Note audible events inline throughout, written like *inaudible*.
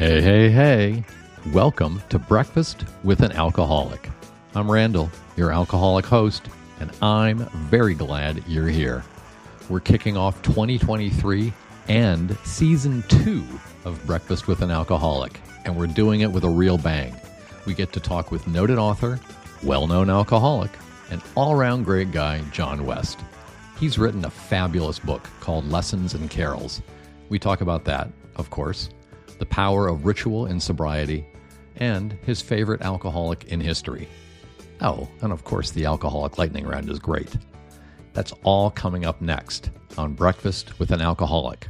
Hey, hey, hey. Welcome to Breakfast with an Alcoholic. I'm Randall, your alcoholic host, and I'm very glad you're here. We're kicking off 2023 and season two of Breakfast with an Alcoholic, and we're doing it with a real bang. We get to talk with noted author, well known alcoholic, and all around great guy, John West. He's written a fabulous book called Lessons and Carols. We talk about that, of course the power of ritual and sobriety, and his favorite alcoholic in history. Oh, and of course, the alcoholic lightning round is great. That's all coming up next on Breakfast with an Alcoholic.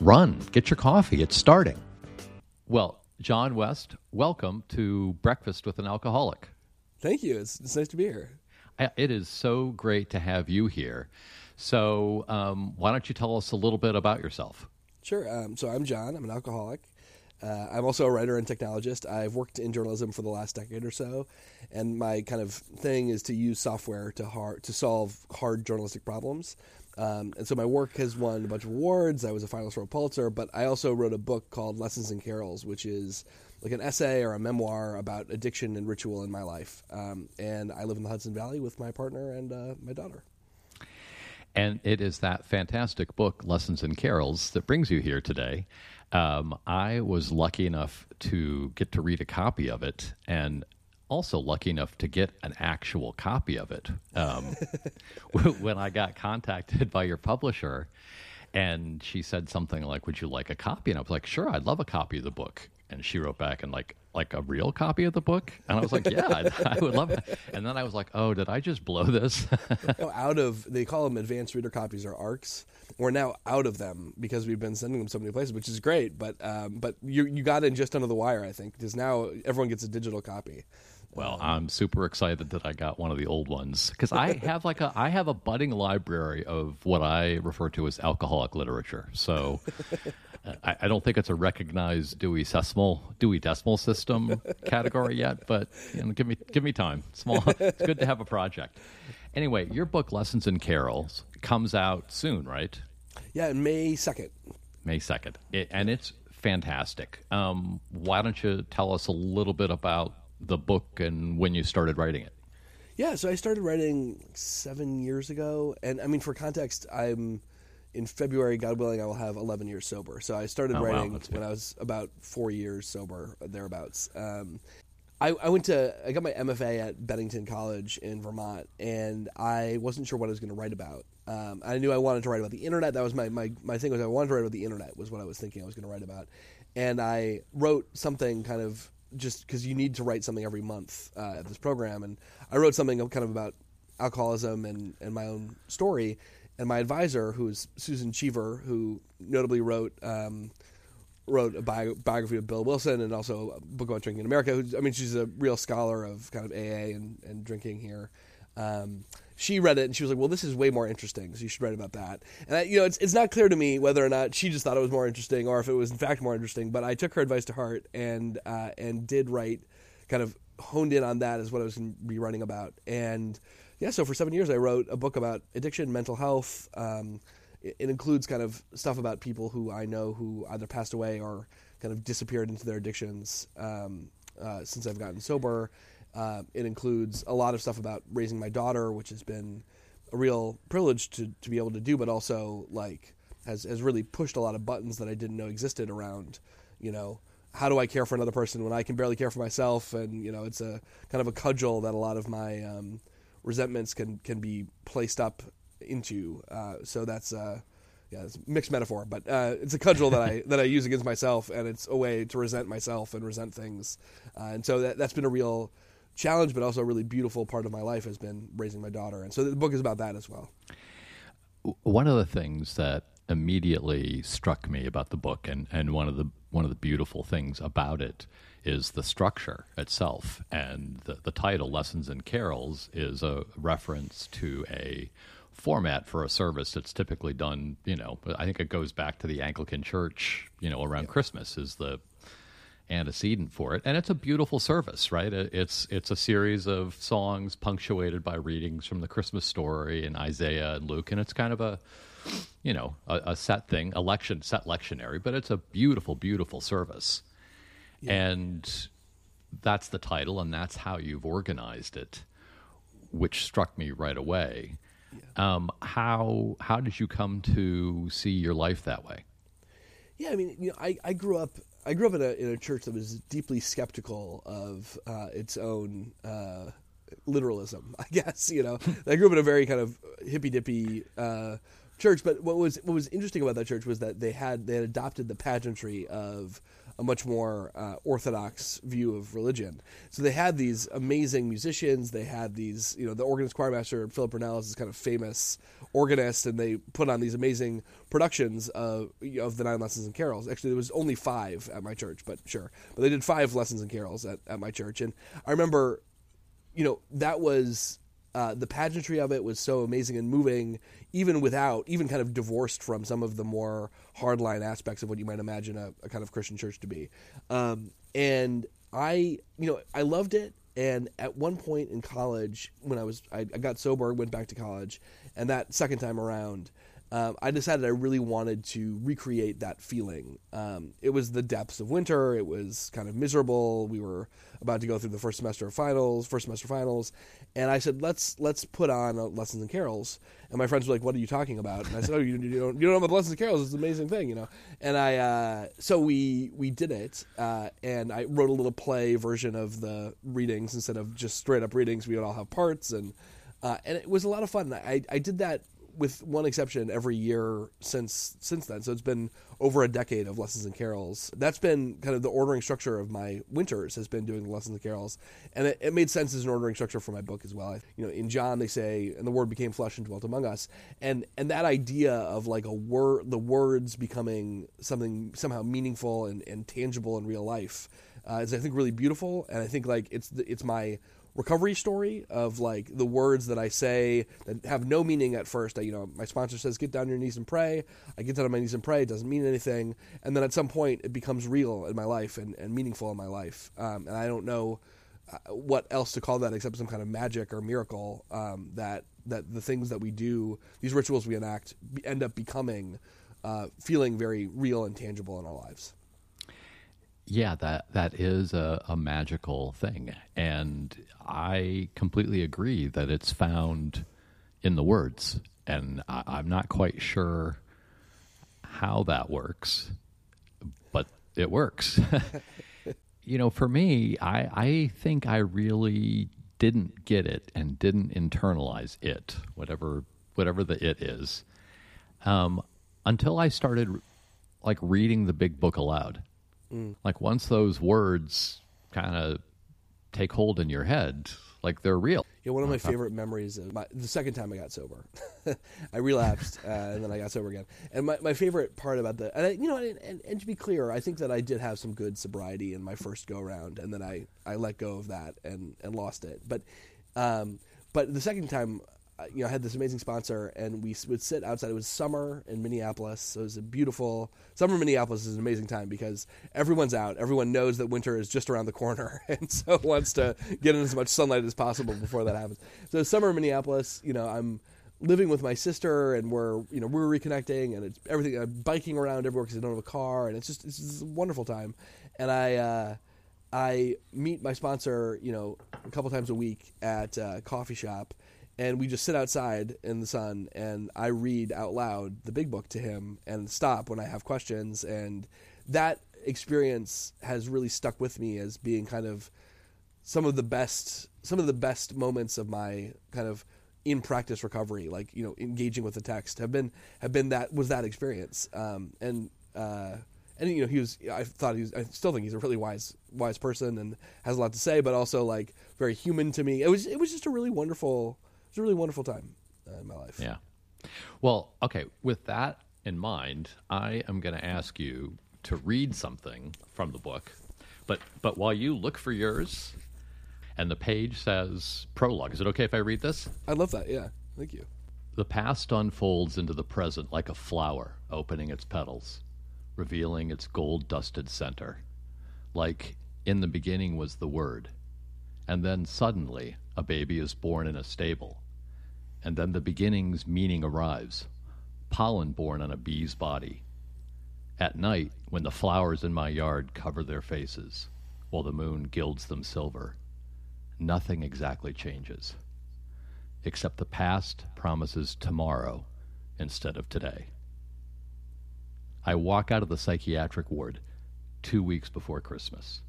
Run, get your coffee, it's starting. Well, John West, welcome to Breakfast with an Alcoholic. Thank you. It's, it's nice to be here. It is so great to have you here. So, um, why don't you tell us a little bit about yourself? Sure. Um, so, I'm John. I'm an alcoholic. Uh, I'm also a writer and technologist. I've worked in journalism for the last decade or so, and my kind of thing is to use software to hard, to solve hard journalistic problems. Um, and so my work has won a bunch of awards. I was a finalist for a Pulitzer, but I also wrote a book called Lessons and Carols, which is like an essay or a memoir about addiction and ritual in my life. Um, and I live in the Hudson Valley with my partner and uh, my daughter. And it is that fantastic book, Lessons and Carols, that brings you here today. Um, I was lucky enough to get to read a copy of it, and also lucky enough to get an actual copy of it. Um, *laughs* when I got contacted by your publisher, and she said something like, "Would you like a copy?" And I was like, "Sure, I'd love a copy of the book." And she wrote back and like, like a real copy of the book, and I was like, "Yeah, I, I would love it." And then I was like, "Oh, did I just blow this?" *laughs* out of they call them advanced reader copies or ARCs we're now out of them because we've been sending them so many places, which is great. But um, but you you got in just under the wire, I think, because now everyone gets a digital copy. Well, I'm super excited that I got one of the old ones because I *laughs* have like a I have a budding library of what I refer to as alcoholic literature. So I, I, don't think it's a recognized Dewey Decimal Dewey Decimal System *laughs* category yet, but you know, give me give me time. Small, *laughs* it's good to have a project. Anyway, your book Lessons and Carols comes out soon, right? Yeah, May second. May second, it, and it's fantastic. Um, why don't you tell us a little bit about the book and when you started writing it? Yeah, so I started writing seven years ago, and I mean, for context, I'm in February, God willing, I will have 11 years sober. So I started oh, writing wow, when I was about four years sober, thereabouts. Um, I, I, went to I got my MFA at Bennington College in Vermont, and I wasn't sure what I was going to write about. Um, I knew I wanted to write about the internet. That was my, my my thing was I wanted to write about the internet was what I was thinking I was going to write about, and I wrote something kind of just because you need to write something every month uh, at this program, and I wrote something kind of about alcoholism and, and my own story, and my advisor, who's Susan Cheever, who notably wrote um, wrote a bi- biography of Bill Wilson and also a book about drinking in America. I mean, she's a real scholar of kind of AA and, and drinking here. Um, she read it and she was like, "Well, this is way more interesting, so you should write about that." And I, you know, it's it's not clear to me whether or not she just thought it was more interesting or if it was in fact more interesting. But I took her advice to heart and uh, and did write, kind of honed in on that as what I was going to be writing about. And yeah, so for seven years I wrote a book about addiction, mental health. Um, it, includes kind of stuff about people who I know who either passed away or kind of disappeared into their addictions um, uh, since I've gotten sober. Uh, it includes a lot of stuff about raising my daughter, which has been a real privilege to, to be able to do, but also like has has really pushed a lot of buttons that I didn't know existed around, you know, how do I care for another person when I can barely care for myself? And you know, it's a kind of a cudgel that a lot of my um, resentments can can be placed up into. Uh, so that's uh, yeah, it's a mixed metaphor, but uh, it's a cudgel that I *laughs* that I use against myself, and it's a way to resent myself and resent things. Uh, and so that that's been a real challenge, but also a really beautiful part of my life has been raising my daughter. And so the book is about that as well. One of the things that immediately struck me about the book, and, and one of the one of the beautiful things about it is the structure itself. And the, the title, Lessons and Carols, is a reference to a format for a service that's typically done, you know, I think it goes back to the Anglican Church, you know, around yeah. Christmas is the antecedent for it, and it's a beautiful service, right? It's it's a series of songs punctuated by readings from the Christmas story and Isaiah and Luke, and it's kind of a you know a, a set thing, election set lectionary, but it's a beautiful, beautiful service. Yeah. and that's the title, and that's how you've organized it, which struck me right away. Yeah. Um, how how did you come to see your life that way? Yeah, I mean, you know, I, I grew up I grew up in a in a church that was deeply skeptical of uh, its own uh, literalism. *laughs* I guess you know I grew up in a very kind of hippy dippy uh, church. But what was what was interesting about that church was that they had they had adopted the pageantry of a much more uh, orthodox view of religion. So they had these amazing musicians. They had these, you know, the organist choirmaster Philip Burnell is kind of famous organist, and they put on these amazing productions of of the nine lessons and carols. Actually, there was only five at my church, but sure. But they did five lessons and carols at, at my church, and I remember, you know, that was uh, the pageantry of it was so amazing and moving, even without, even kind of divorced from some of the more hardline aspects of what you might imagine a, a kind of Christian church to be. Um, and I, you know, I loved it. And at one point in college, when I was, I, I got sober, went back to college, and that second time around, um, I decided I really wanted to recreate that feeling. Um, it was the depths of winter. It was kind of miserable. We were about to go through the first semester of finals, first semester finals, and I said, "Let's let's put on lessons and carols." And my friends were like, "What are you talking about?" And I said, "Oh, you, you don't you don't know about lessons and carols? It's an amazing thing, you know." And I uh, so we we did it, uh, and I wrote a little play version of the readings instead of just straight up readings. We would all have parts and. Uh, and it was a lot of fun. I, I did that with one exception, every year since since then. So it's been over a decade of lessons and carols. That's been kind of the ordering structure of my winters has been doing the lessons and carols, and it, it made sense as an ordering structure for my book as well. I, you know, in John they say, "And the Word became flesh and dwelt among us," and and that idea of like a word, the words becoming something somehow meaningful and, and tangible in real life. Uh, is I think really beautiful, and I think like it's it's my recovery story of like the words that I say that have no meaning at first. I, you know, my sponsor says, "Get down on your knees and pray." I get down on my knees and pray. It doesn't mean anything, and then at some point, it becomes real in my life and, and meaningful in my life. Um, and I don't know uh, what else to call that except some kind of magic or miracle um, that that the things that we do, these rituals we enact, end up becoming, uh, feeling very real and tangible in our lives. Yeah, that that is a, a magical thing, and I completely agree that it's found in the words, and I, I'm not quite sure how that works, but it works. *laughs* you know, for me, I, I think I really didn't get it and didn't internalize it, whatever whatever the it is, um, until I started like reading the big book aloud. Mm. Like once those words kind of take hold in your head, like they're real. Yeah, one of my favorite memories of my, the second time I got sober. *laughs* I relapsed uh, and then I got sober again. And my, my favorite part about the, and I, you know, and, and, and, to be clear, I think that I did have some good sobriety in my first go around, and then I, I let go of that and, and lost it. But, um, but the second time you know, I had this amazing sponsor, and we would sit outside. It was summer in Minneapolis, so it was a beautiful summer. In Minneapolis is an amazing time because everyone's out. Everyone knows that winter is just around the corner, *laughs* and so wants to get in as much sunlight as possible before that happens. So summer in Minneapolis, you know, I'm living with my sister, and we're you know we're reconnecting, and it's everything. I'm biking around everywhere because I don't have a car, and it's just it's just a wonderful time. And I. Uh, I meet my sponsor, you know, a couple times a week at a coffee shop, and we just sit outside in the sun and I read out loud the big book to him and stop when I have questions. And that experience has really stuck with me as being kind of some of the best some of the best moments of my kind of in practice recovery like you know engaging with the text have been have been that was that experience. Um, and uh, and you know he was I thought he was I still think he's a really wise wise person and has a lot to say but also like very human to me. It was it was just a really wonderful was a really wonderful time uh, in my life. Yeah. Well, okay. With that in mind, I am going to ask you to read something from the book, but but while you look for yours, and the page says prologue. Is it okay if I read this? I love that. Yeah. Thank you. The past unfolds into the present like a flower opening its petals, revealing its gold dusted center. Like in the beginning was the Word, and then suddenly a baby is born in a stable and then the beginning's meaning arrives pollen born on a bee's body. At night, when the flowers in my yard cover their faces, while the moon gilds them silver, nothing exactly changes, except the past promises tomorrow instead of today. I walk out of the psychiatric ward two weeks before Christmas.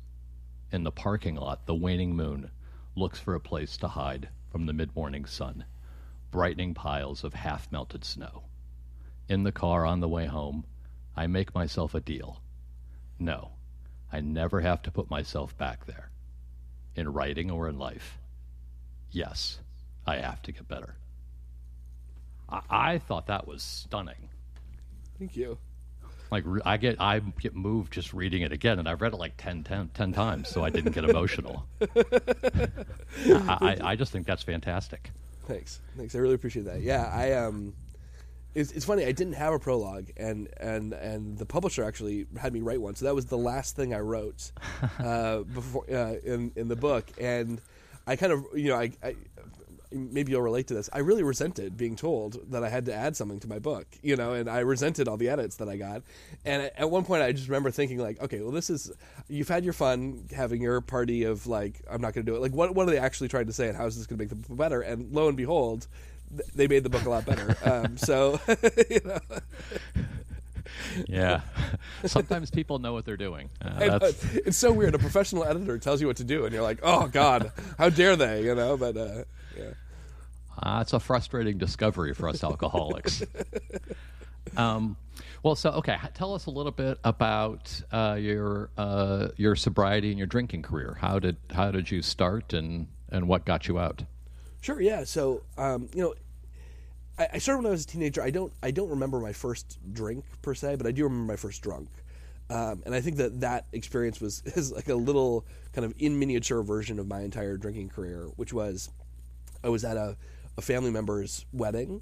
In the parking lot, the waning moon looks for a place to hide from the mid morning sun, brightening piles of half melted snow. In the car on the way home, I make myself a deal. No, I never have to put myself back there. In writing or in life. Yes, I have to get better. I, I thought that was stunning. Thank you. Like I get I get moved just reading it again, and I've read it like 10, 10, 10 times, so I didn't get emotional. *laughs* I, I, I just think that's fantastic. Thanks, thanks. I really appreciate that. Yeah, I um, it's, it's funny. I didn't have a prologue, and and and the publisher actually had me write one. So that was the last thing I wrote *laughs* uh, before uh, in in the book, and I kind of you know I, I maybe you'll relate to this. I really resented being told that I had to add something to my book, you know, and I resented all the edits that I got. And at one point, I just remember thinking, like, okay, well, this is you've had your fun having your party of like, I'm not going to do it. Like, what what are they actually trying to say, and how is this going to make the book better? And lo and behold, they made the book a lot better. *laughs* Um, so, *laughs* you know. yeah. *laughs* Sometimes people know what they're doing. Uh, it's so weird. A professional editor tells you what to do, and you're like, "Oh God, how dare they?" You know. But uh, yeah. Uh, it's a frustrating discovery for us alcoholics. *laughs* um, well, so okay, tell us a little bit about uh, your uh, your sobriety and your drinking career. How did how did you start, and and what got you out? Sure. Yeah. So um, you know, I, I, started when I was a teenager. I don't I don't remember my first drink per se, but I do remember my first drunk. Um, and I think that that experience was *laughs* is like a little kind of in miniature version of my entire drinking career, which was I was at a a family member's wedding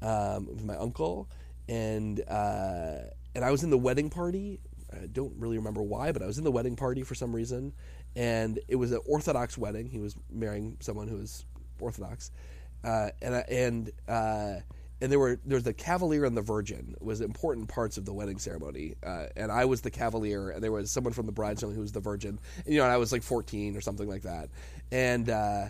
um, with my uncle, and uh, and I was in the wedding party. I don't really remember why, but I was in the wedding party for some reason, and it was an Orthodox wedding. He was marrying someone who was Orthodox, uh, and and uh, and there were there was the cavalier and the virgin was important parts of the wedding ceremony, uh, and I was the cavalier, and there was someone from the bride's family who was the virgin. And, you know, I was like fourteen or something like that, and uh,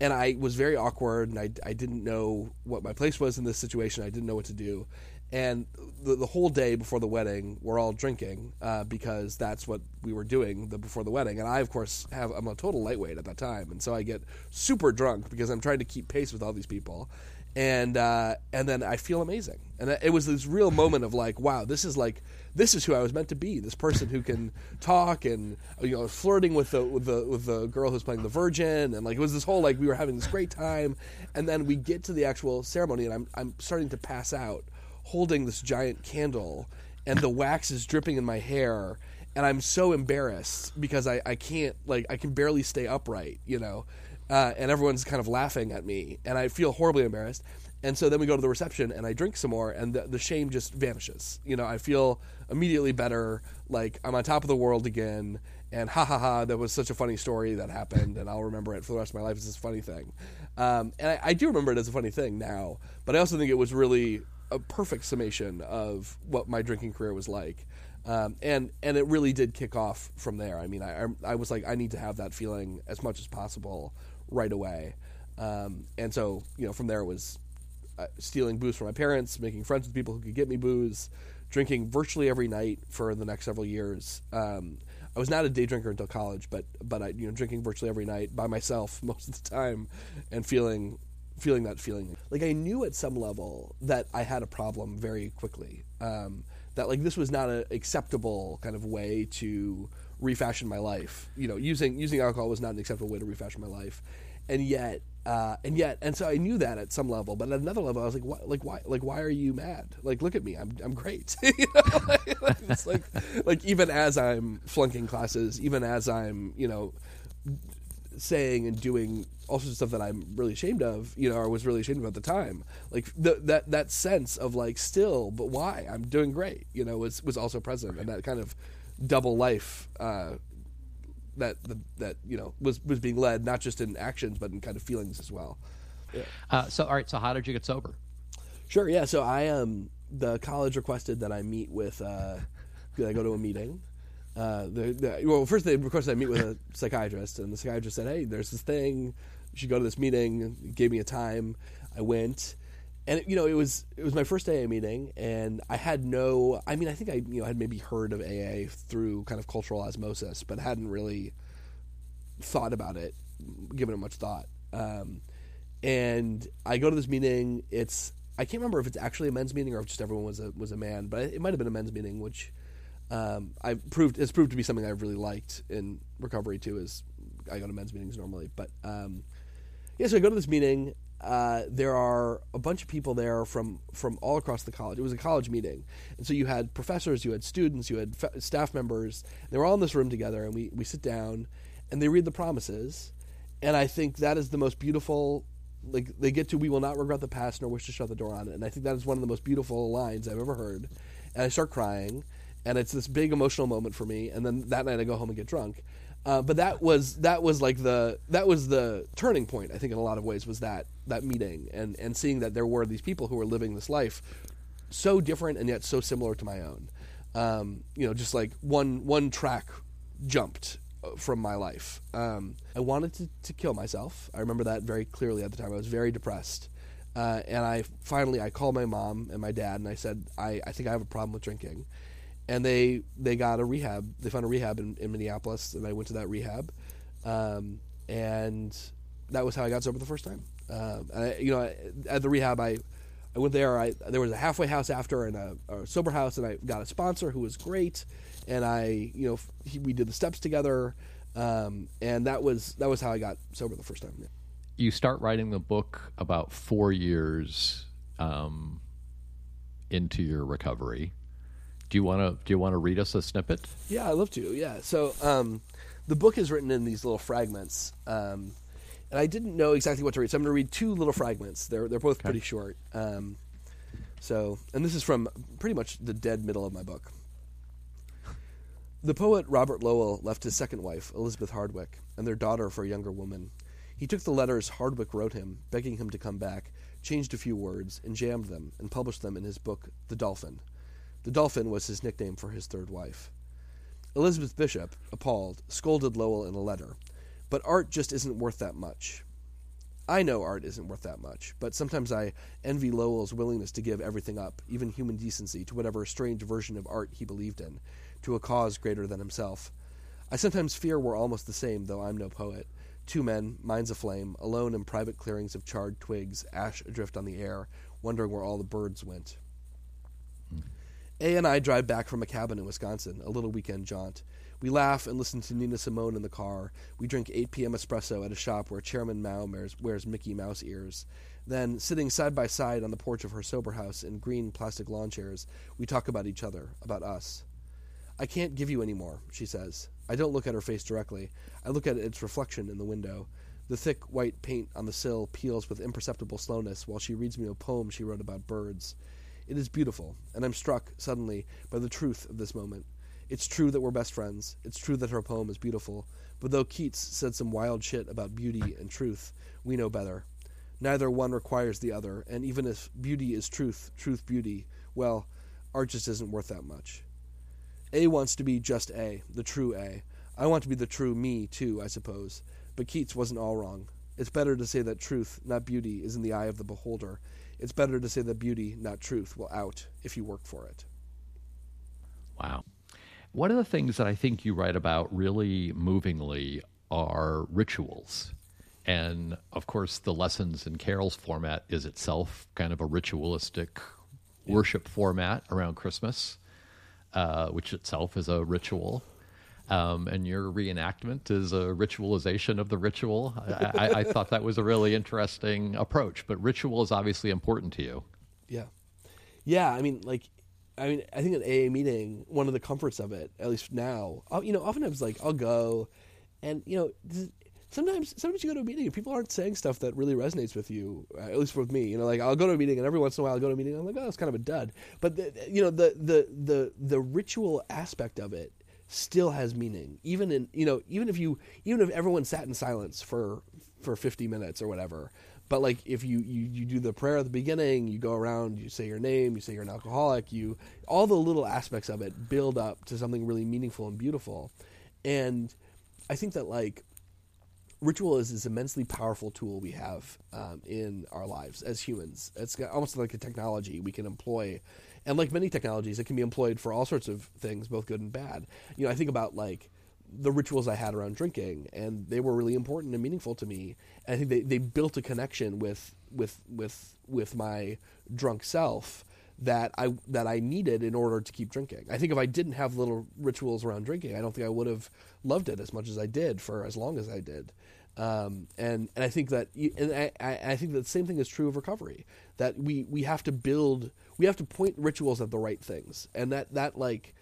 and I was very awkward, and I, I didn't know what my place was in this situation. I didn't know what to do, and the, the whole day before the wedding, we're all drinking uh, because that's what we were doing the, before the wedding. And I, of course, have I'm a total lightweight at that time, and so I get super drunk because I'm trying to keep pace with all these people and uh, and then I feel amazing. And it was this real moment of like, wow, this is like this is who I was meant to be. This person who can talk and you know flirting with the with the with the girl who's playing the virgin, and like it was this whole like we were having this great time, and then we get to the actual ceremony, and I'm I'm starting to pass out, holding this giant candle, and the wax is dripping in my hair. And I'm so embarrassed because I, I can't like I can barely stay upright, you know uh, and everyone's kind of laughing at me, and I feel horribly embarrassed. And so then we go to the reception, and I drink some more, and the, the shame just vanishes. You know, I feel immediately better, like I'm on top of the world again, and ha ha ha, that was such a funny story that happened, and I'll remember it for the rest of my life as this funny thing. Um, and I, I do remember it as a funny thing now, but I also think it was really a perfect summation of what my drinking career was like. Um, and and it really did kick off from there. I mean, I I was like, I need to have that feeling as much as possible right away. Um, and so, you know, from there it was uh, stealing booze from my parents, making friends with people who could get me booze, drinking virtually every night for the next several years. Um, I was not a day drinker until college, but but I you know drinking virtually every night by myself *laughs* most of the time, and feeling feeling that feeling. Like I knew at some level that I had a problem very quickly. Um, that like this was not an acceptable kind of way to refashion my life. You know, using using alcohol was not an acceptable way to refashion my life, and yet, uh, and yet, and so I knew that at some level. But at another level, I was like, why, like why, like why are you mad? Like, look at me, I'm I'm great. *laughs* you know, *laughs* like, it's like like even as I'm flunking classes, even as I'm you know saying and doing all sorts of stuff that I'm really ashamed of, you know, or was really ashamed of at the time. Like the, that that sense of like still, but why? I'm doing great, you know, was was also present, and that kind of double life uh, that that you know was was being led not just in actions but in kind of feelings as well. Yeah. Uh, so all right, so how did you get sober? Sure, yeah. So I um the college requested that I meet with uh, I go to a meeting. Uh, the, the, well, first they requested I meet with a psychiatrist, and the psychiatrist said, "Hey, there's this thing. You should go to this meeting." He gave me a time. I went, and you know, it was it was my first AA meeting, and I had no. I mean, I think I you know had maybe heard of AA through kind of cultural osmosis, but hadn't really thought about it, given it much thought. Um, and I go to this meeting. It's I can't remember if it's actually a men's meeting or if just everyone was a was a man, but it might have been a men's meeting, which um, I proved has proved to be something I've really liked in recovery too. Is I go to men's meetings normally, but um, yeah. So I go to this meeting. Uh, there are a bunch of people there from from all across the college. It was a college meeting, and so you had professors, you had students, you had staff members. They were all in this room together, and we we sit down, and they read the promises, and I think that is the most beautiful. Like they get to, we will not regret the past nor wish to shut the door on it, and I think that is one of the most beautiful lines I've ever heard. And I start crying, and it's this big emotional moment for me. And then that night I go home and get drunk. Uh, but that was that was like the that was the turning point. I think in a lot of ways was that that meeting and and seeing that there were these people who were living this life so different and yet so similar to my own. Um, you know, just like one one track jumped uh, from my life. Um, I wanted to, to kill myself. I remember that very clearly at the time. I was very depressed. Uh, and I finally I called my mom and my dad and I said I, I think I have a problem with drinking and they they got a rehab. They found a rehab in, in Minneapolis, and I went to that rehab, um, and that was how I got sober the first time. Um, I, you know, at the rehab, I I went there. I there was a halfway house after and a, a sober house, and I got a sponsor who was great, and I you know he, we did the steps together, um, and that was that was how I got sober the first time. Yeah. You start writing the book about four years um, into your recovery do you want to do you want to read us a snippet? Yeah, I love to. Yeah. So um, the book is written in these little fragments, um, and I didn't know exactly what to read, so I'm going to read two little fragments. They're they're both okay. pretty short. Um, so, and this is from pretty much the dead middle of my book. The poet Robert Lowell left his second wife, Elizabeth Hardwick, and their daughter for a younger woman. He took the letters Hardwick wrote him, begging him to come back, changed a few words, and jammed them, and published them in his book, The Dolphin. The Dolphin was his nickname for his third wife. Elizabeth Bishop, appalled, scolded Lowell in a letter. But art just isn't worth that much. I know art isn't worth that much, but sometimes I envy Lowell's willingness to give everything up, even human decency, to whatever strange version of art he believed in, to a cause greater than himself. I sometimes fear we're almost the same, though I'm no poet. Two men, minds aflame, alone in private clearings of charred twigs, ash adrift on the air, wondering where all the birds went. A and I drive back from a cabin in Wisconsin, a little weekend jaunt. We laugh and listen to Nina Simone in the car. We drink 8 p.m. espresso at a shop where Chairman Mao wears Mickey Mouse ears. Then, sitting side by side on the porch of her sober house in green plastic lawn chairs, we talk about each other, about us. I can't give you any more, she says. I don't look at her face directly. I look at its reflection in the window. The thick white paint on the sill peels with imperceptible slowness while she reads me a poem she wrote about birds. It is beautiful, and I'm struck, suddenly, by the truth of this moment. It's true that we're best friends. It's true that her poem is beautiful. But though Keats said some wild shit about beauty and truth, we know better. Neither one requires the other, and even if beauty is truth, truth beauty, well, art just isn't worth that much. A wants to be just A, the true A. I want to be the true me, too, I suppose. But Keats wasn't all wrong. It's better to say that truth, not beauty, is in the eye of the beholder, it's better to say that beauty, not truth, will out if you work for it. Wow. One of the things that I think you write about really movingly are rituals. And of course, the lessons and Carols format is itself kind of a ritualistic yeah. worship format around Christmas, uh, which itself is a ritual. Um, and your reenactment is a ritualization of the ritual. I, I, I, thought that was a really interesting approach, but ritual is obviously important to you. Yeah, yeah. I mean, like, I mean, I think an AA meeting, one of the comforts of it, at least now, I'll, you know, oftentimes like I'll go, and you know, sometimes sometimes you go to a meeting and people aren't saying stuff that really resonates with you. Uh, at least with me, you know, like I'll go to a meeting and every once in a while I'll go to a meeting and I'm like, oh, it's kind of a dud. But the, you know, the the the the ritual aspect of it still has meaning even in you know even if you even if everyone sat in silence for for 50 minutes or whatever but like if you, you you do the prayer at the beginning, you go around, you say your name, you say you're an alcoholic, you all the little aspects of it build up to something really meaningful and beautiful. And I think that like ritual is this immensely powerful tool we have um, in our lives as humans. It's almost like a technology we can employ, and like many technologies, it can be employed for all sorts of things, both good and bad. You know, I think about like the rituals I had around drinking, and they were really important and meaningful to me. And I think they, they built a connection with with with with my drunk self that I that I needed in order to keep drinking. I think if I didn't have little rituals around drinking, I don't think I would have loved it as much as I did for as long as I did. Um, and and I think that and I, I think that the same thing is true of recovery. That we we have to build we have to point rituals at the right things, and that that like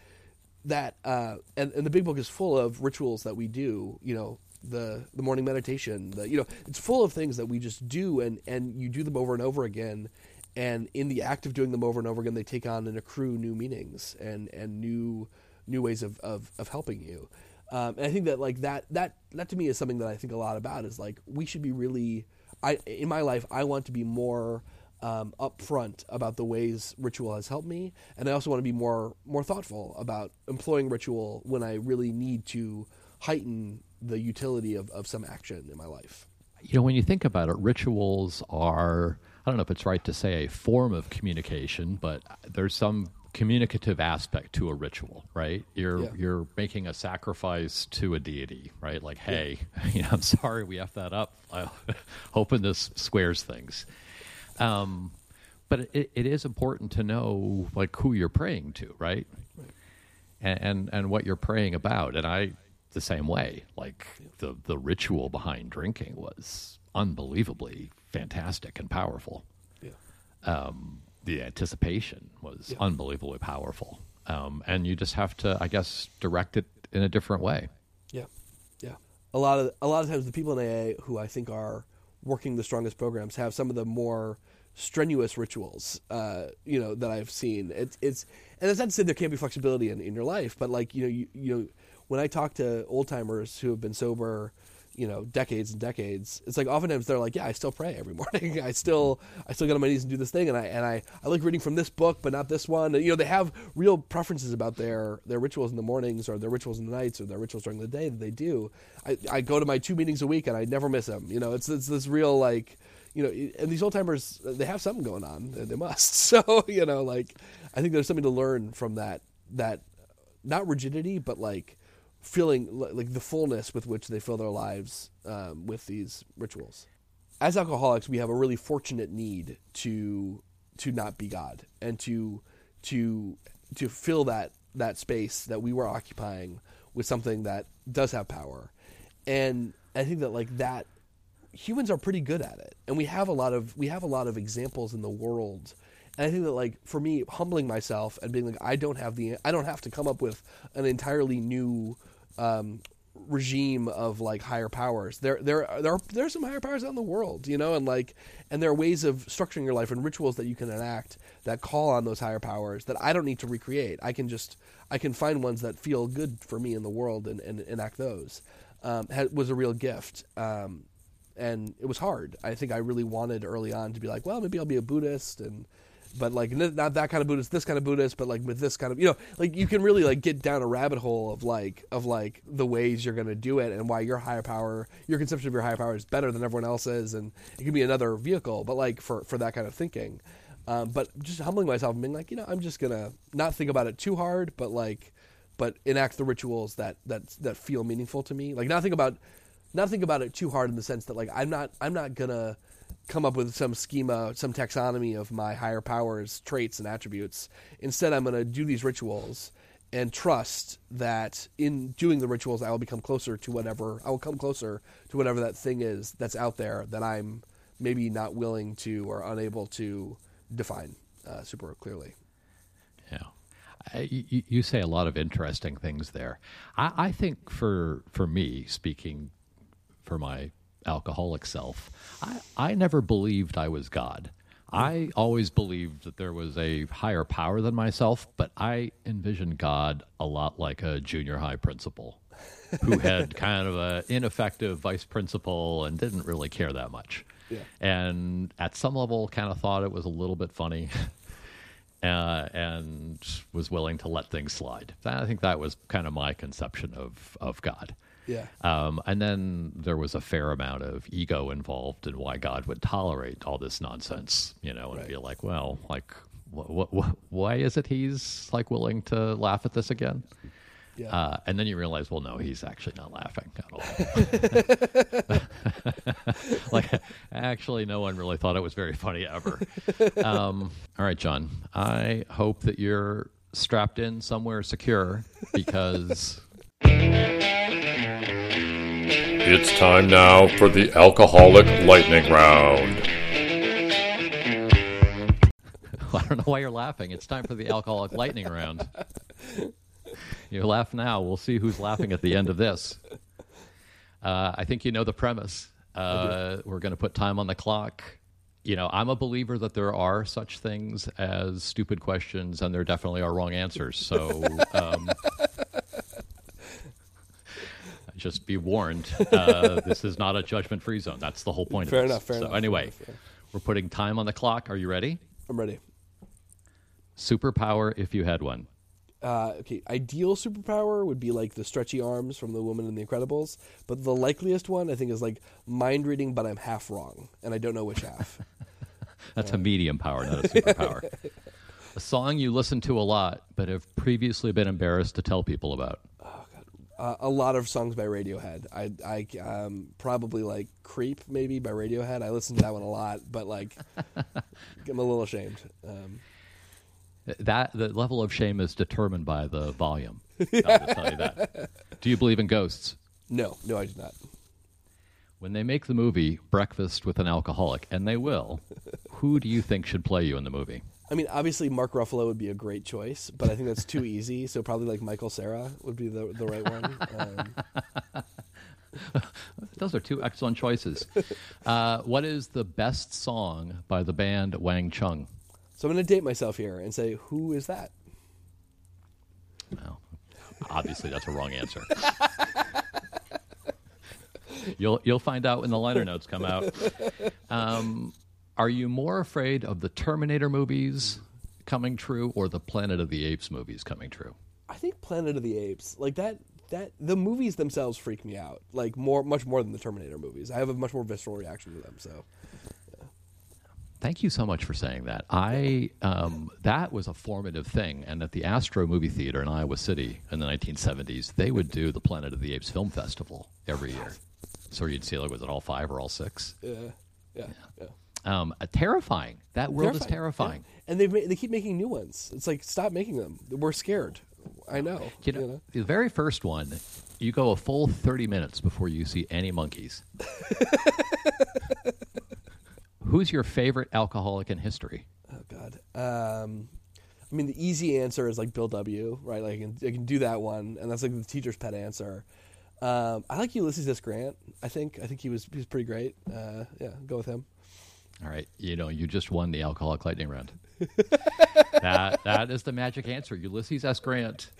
that uh, and, and the big book is full of rituals that we do you know the the morning meditation the you know it's full of things that we just do and and you do them over and over again and in the act of doing them over and over again they take on and accrue new meanings and and new new ways of of, of helping you um, and I think that like that that that to me is something that I think a lot about is like we should be really I in my life I want to be more um, upfront about the ways ritual has helped me, and I also want to be more more thoughtful about employing ritual when I really need to heighten the utility of, of some action in my life. You know, when you think about it, rituals are I don't know if it's right to say a form of communication, but there's some communicative aspect to a ritual, right? You're yeah. you're making a sacrifice to a deity, right? Like, hey, yeah. *laughs* you know, I'm sorry we f that up. I *laughs* hoping this squares things. Um, but it, it is important to know like who you're praying to, right? right. And, and, and what you're praying about. And I the same way. Like the the ritual behind drinking was unbelievably fantastic and powerful. Yeah. Um, the anticipation was yeah. unbelievably powerful. Um, and you just have to, I guess, direct it in a different way. Yeah, yeah. A lot of a lot of times, the people in AA who I think are working the strongest programs have some of the more strenuous rituals, uh, you know, that I've seen. It's it's and that's not to say there can't be flexibility in, in your life, but like you know, you, you know, when I talk to old timers who have been sober, you know, decades and decades, it's like oftentimes they're like, yeah, I still pray every *laughs* morning. I still I still get on my knees and do this thing, and I and I I like reading from this book, but not this one. You know, they have real preferences about their their rituals in the mornings or their rituals in the nights or their rituals during the day that they do. I I go to my two meetings a week and I never miss them. You know, it's it's this real like you know, and these old timers, they have something going on. They must. *laughs* So, you know, like, I think there's something to learn from that, that, not rigidity, but like feeling like the fullness with which they fill their lives um, with these rituals. As alcoholics, we have a really fortunate need to to not be God and to to to fill that that space that we were occupying with something that does have power. And I think that like that humans are pretty good at it, and we have a lot of we have a lot of examples in the world. And I think that like for me, humbling myself and being like, I don't have the I don't have to come up with an entirely new um, regime of like higher powers. There, there, there are there are some higher powers out in the world, you know, and like, and there are ways of structuring your life and rituals that you can enact that call on those higher powers that I don't need to recreate. I can just I can find ones that feel good for me in the world and, and enact those. Um, had, was a real gift. Um, and it was hard. I think I really wanted early on to be like, well, maybe I'll be a Buddhist and but like not that kind of Buddhist, this kind of Buddhist, but like with this kind of you know, like you can really like get down a rabbit hole of like of like the ways you're going to do it and why your higher power, your conception of your higher power is better than everyone else's, and it can be another vehicle, but like for for that kind of thinking. Um, but just humbling myself and being like, you know, I'm just gonna not think about it too hard, but like, but enact the rituals that that that feel meaningful to me. Like not think about not think about it too hard in the sense that like I'm not I'm not gonna come up with some schema, some taxonomy of my higher powers, traits, and attributes. Instead, I'm gonna do these rituals and trust that in doing the rituals, I will become closer to whatever I will come closer to whatever that thing is that's out there that I'm maybe not willing to or unable to define uh, super clearly. Yeah. You, you, say a lot of interesting things there. I, I think for for me, speaking for my alcoholic self, I, I never believed I was God. I always believed that there was a higher power than myself, but I envisioned God a lot like a junior high principal who *laughs* had kind of an ineffective vice principal and didn't really care that much. Yeah. And at some level, kind of thought it was a little bit funny. *laughs* Uh, and was willing to let things slide. I think that was kind of my conception of of God. Yeah. Um, and then there was a fair amount of ego involved in why God would tolerate all this nonsense, you know, and right. be like, well, like, wh- wh- why is it he's like willing to laugh at this again? Yeah. Uh, and then you realize, well, no, he's actually not laughing at all. *laughs* *laughs* like, actually, no one really thought it was very funny ever. Um, all right, John, I hope that you're strapped in somewhere secure because. It's time now for the alcoholic lightning round. *laughs* I don't know why you're laughing. It's time for the alcoholic lightning round. You laugh now. We'll see who's laughing at the end of this. Uh, I think you know the premise. Uh, we're going to put time on the clock. You know, I'm a believer that there are such things as stupid questions, and there definitely are wrong answers. So, um, *laughs* just be warned. Uh, this is not a judgment-free zone. That's the whole point. Fair of this. enough. Fair so enough. anyway, we're putting time on the clock. Are you ready? I'm ready. Superpower, if you had one uh, okay, ideal superpower would be like the stretchy arms from the woman in the Incredibles, but the likeliest one I think is like mind reading, but I'm half wrong, and I don't know which half. *laughs* That's uh, a medium power, not a superpower. *laughs* a song you listen to a lot, but have previously been embarrassed to tell people about. Uh, a lot of songs by Radiohead. I, I um, probably like "Creep" maybe by Radiohead. I listen to that one a lot, but like, *laughs* I'm a little ashamed. Um, that the level of shame is determined by the volume. *laughs* I'll just tell you that. Do you believe in ghosts? No, no, I do not. When they make the movie Breakfast with an Alcoholic, and they will, who do you think should play you in the movie? I mean, obviously Mark Ruffalo would be a great choice, but I think that's too easy. So probably like Michael Cera would be the the right one. Um, *laughs* Those are two excellent choices. Uh, what is the best song by the band Wang Chung? So I'm going to date myself here and say, who is that? Well, obviously that's a wrong answer. *laughs* you'll you'll find out when the liner notes come out. Um, are you more afraid of the Terminator movies coming true or the Planet of the Apes movies coming true? I think Planet of the Apes, like that that the movies themselves freak me out, like more much more than the Terminator movies. I have a much more visceral reaction to them. So Thank you so much for saying that. I um, that was a formative thing, and at the Astro Movie Theater in Iowa City in the 1970s, they would do the Planet of the Apes Film Festival every year. So you'd see like was it all five or all six? Yeah, yeah, yeah. Um, terrifying. That world terrifying. is terrifying. Yeah. And they they keep making new ones. It's like stop making them. We're scared. I know. You know, you know, the very first one, you go a full 30 minutes before you see any monkeys. *laughs* Who's your favorite alcoholic in history? Oh God. Um, I mean, the easy answer is like Bill W. Right? Like I can, I can do that one, and that's like the teacher's pet answer. Um, I like Ulysses S. Grant. I think I think he was he was pretty great. Uh, yeah, go with him. All right, you know, you just won the alcoholic lightning round. *laughs* that that is the magic answer. Ulysses S. Grant,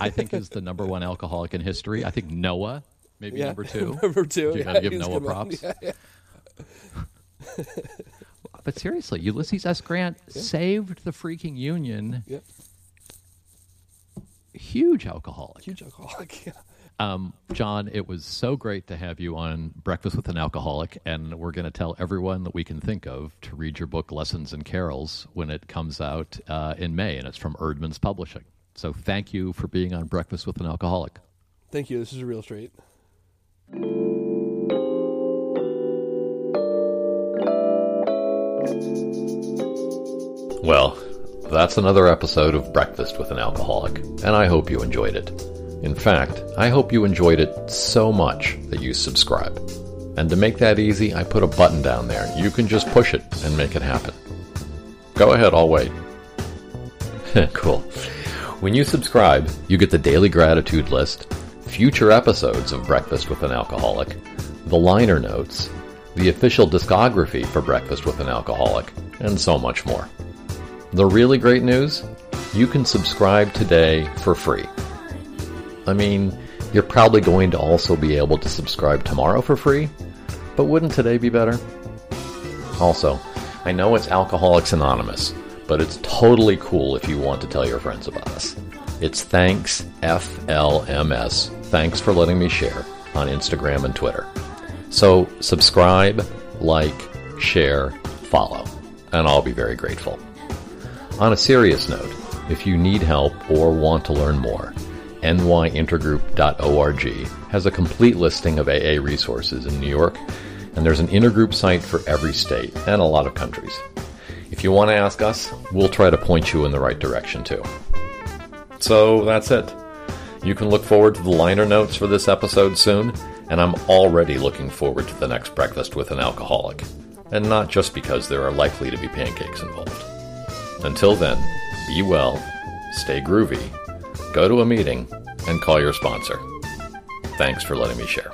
I think, is the number one alcoholic in history. I think Noah, maybe yeah. number *laughs* two. number two. You yeah, gotta give Noah props. Yeah, yeah. *laughs* but seriously, Ulysses S. Grant saved the freaking Union. Yep. Huge alcoholic. Huge alcoholic. Yeah. Um, John, it was so great to have you on Breakfast with an Alcoholic, and we're going to tell everyone that we can think of to read your book, Lessons and Carols, when it comes out uh, in May, and it's from Eerdmans Publishing. So thank you for being on Breakfast with an Alcoholic. Thank you. This is a real treat. Well, that's another episode of Breakfast with an Alcoholic, and I hope you enjoyed it. In fact, I hope you enjoyed it so much that you subscribe. And to make that easy, I put a button down there. You can just push it and make it happen. Go ahead, I'll wait. *laughs* cool. When you subscribe, you get the daily gratitude list, future episodes of Breakfast with an Alcoholic, the liner notes, the official discography for Breakfast with an Alcoholic, and so much more. The really great news? You can subscribe today for free. I mean, you're probably going to also be able to subscribe tomorrow for free, but wouldn't today be better? Also, I know it's Alcoholics Anonymous, but it's totally cool if you want to tell your friends about us. It's thanks FLMS. Thanks for letting me share on Instagram and Twitter. So subscribe, like, share, follow, and I'll be very grateful. On a serious note, if you need help or want to learn more, nyintergroup.org has a complete listing of AA resources in New York, and there's an intergroup site for every state and a lot of countries. If you want to ask us, we'll try to point you in the right direction too. So that's it. You can look forward to the liner notes for this episode soon, and I'm already looking forward to the next breakfast with an alcoholic. And not just because there are likely to be pancakes involved. Until then, be well, stay groovy, go to a meeting, and call your sponsor. Thanks for letting me share.